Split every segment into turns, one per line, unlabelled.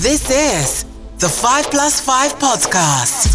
This is the 5 Plus 5 Podcast.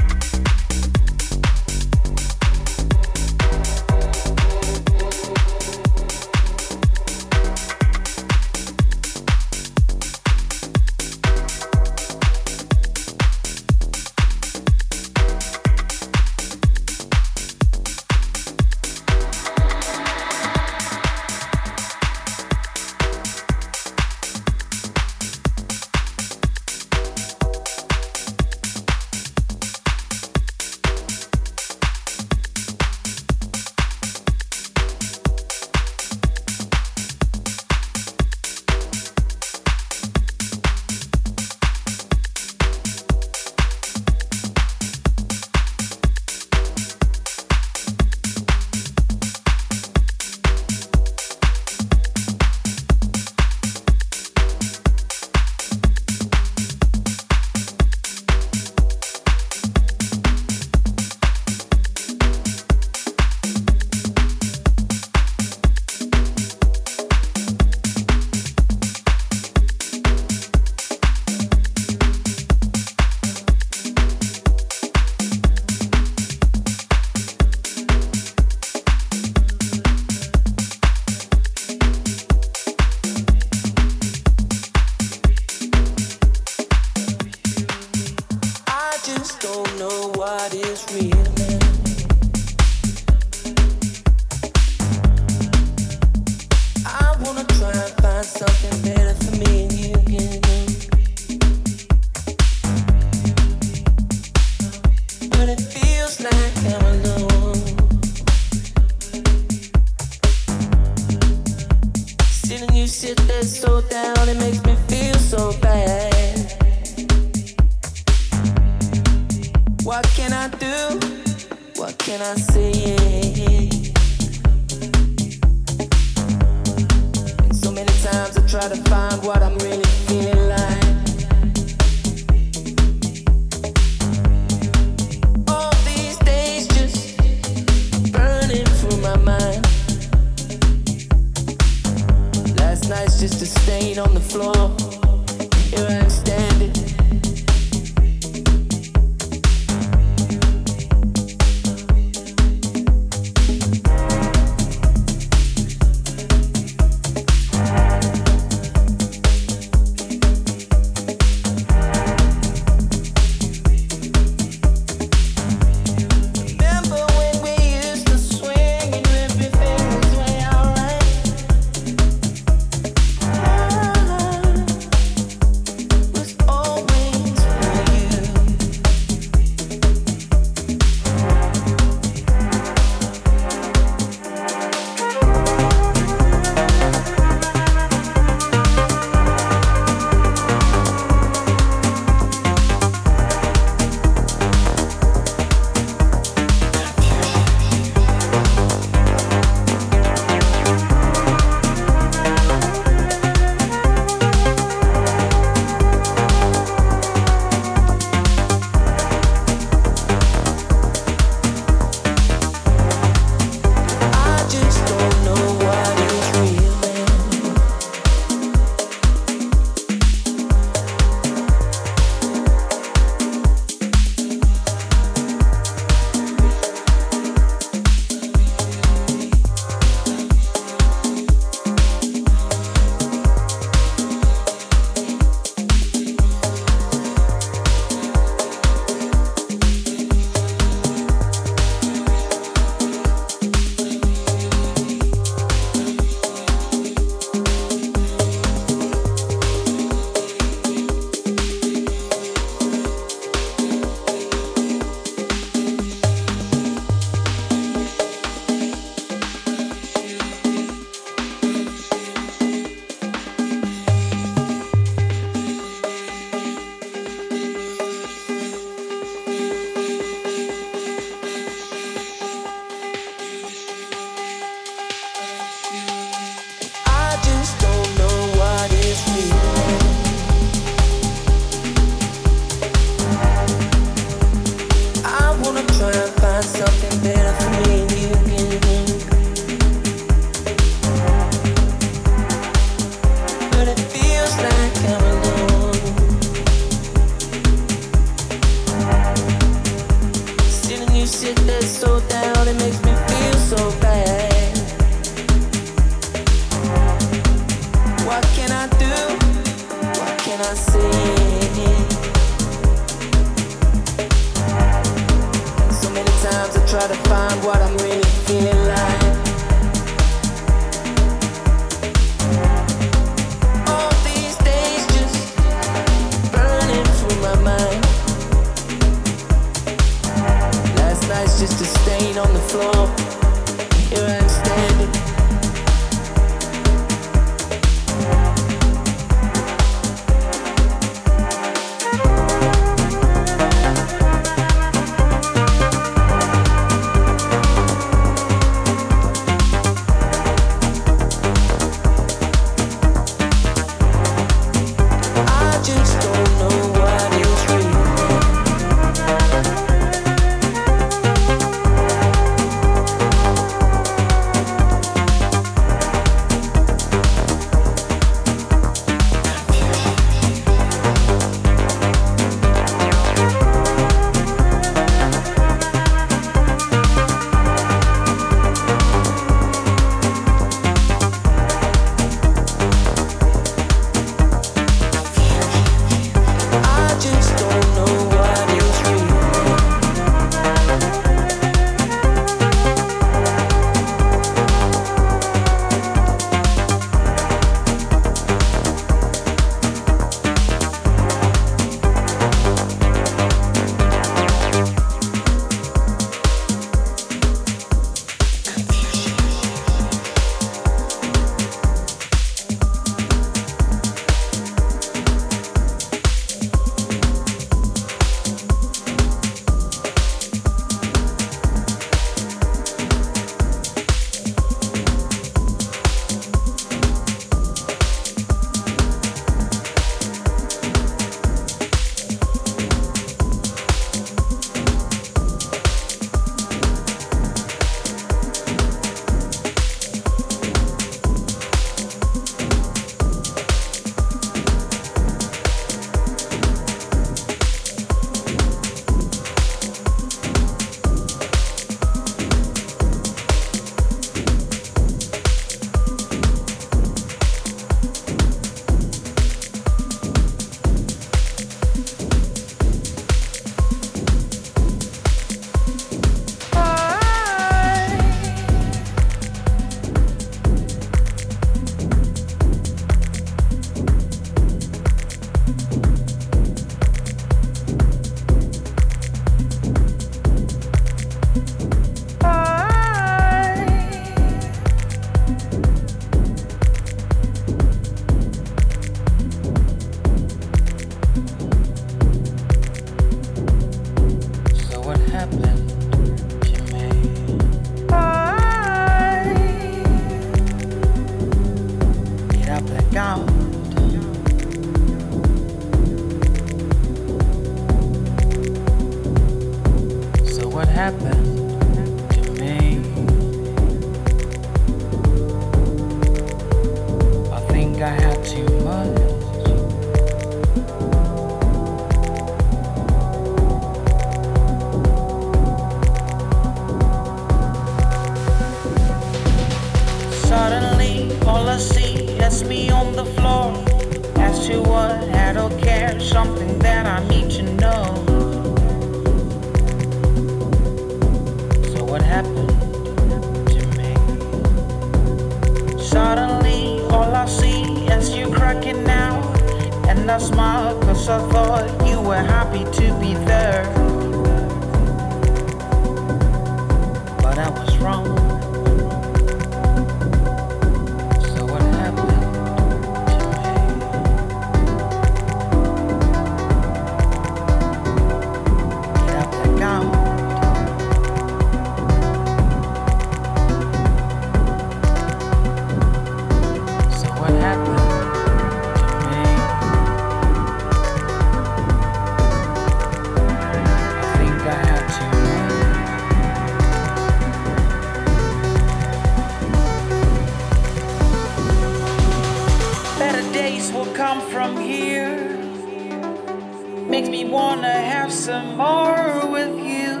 makes me wanna have some more with you.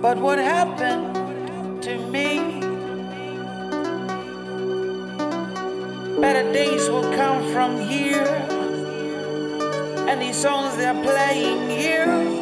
But what happened to me? Better days will come from here, and these songs they're playing here.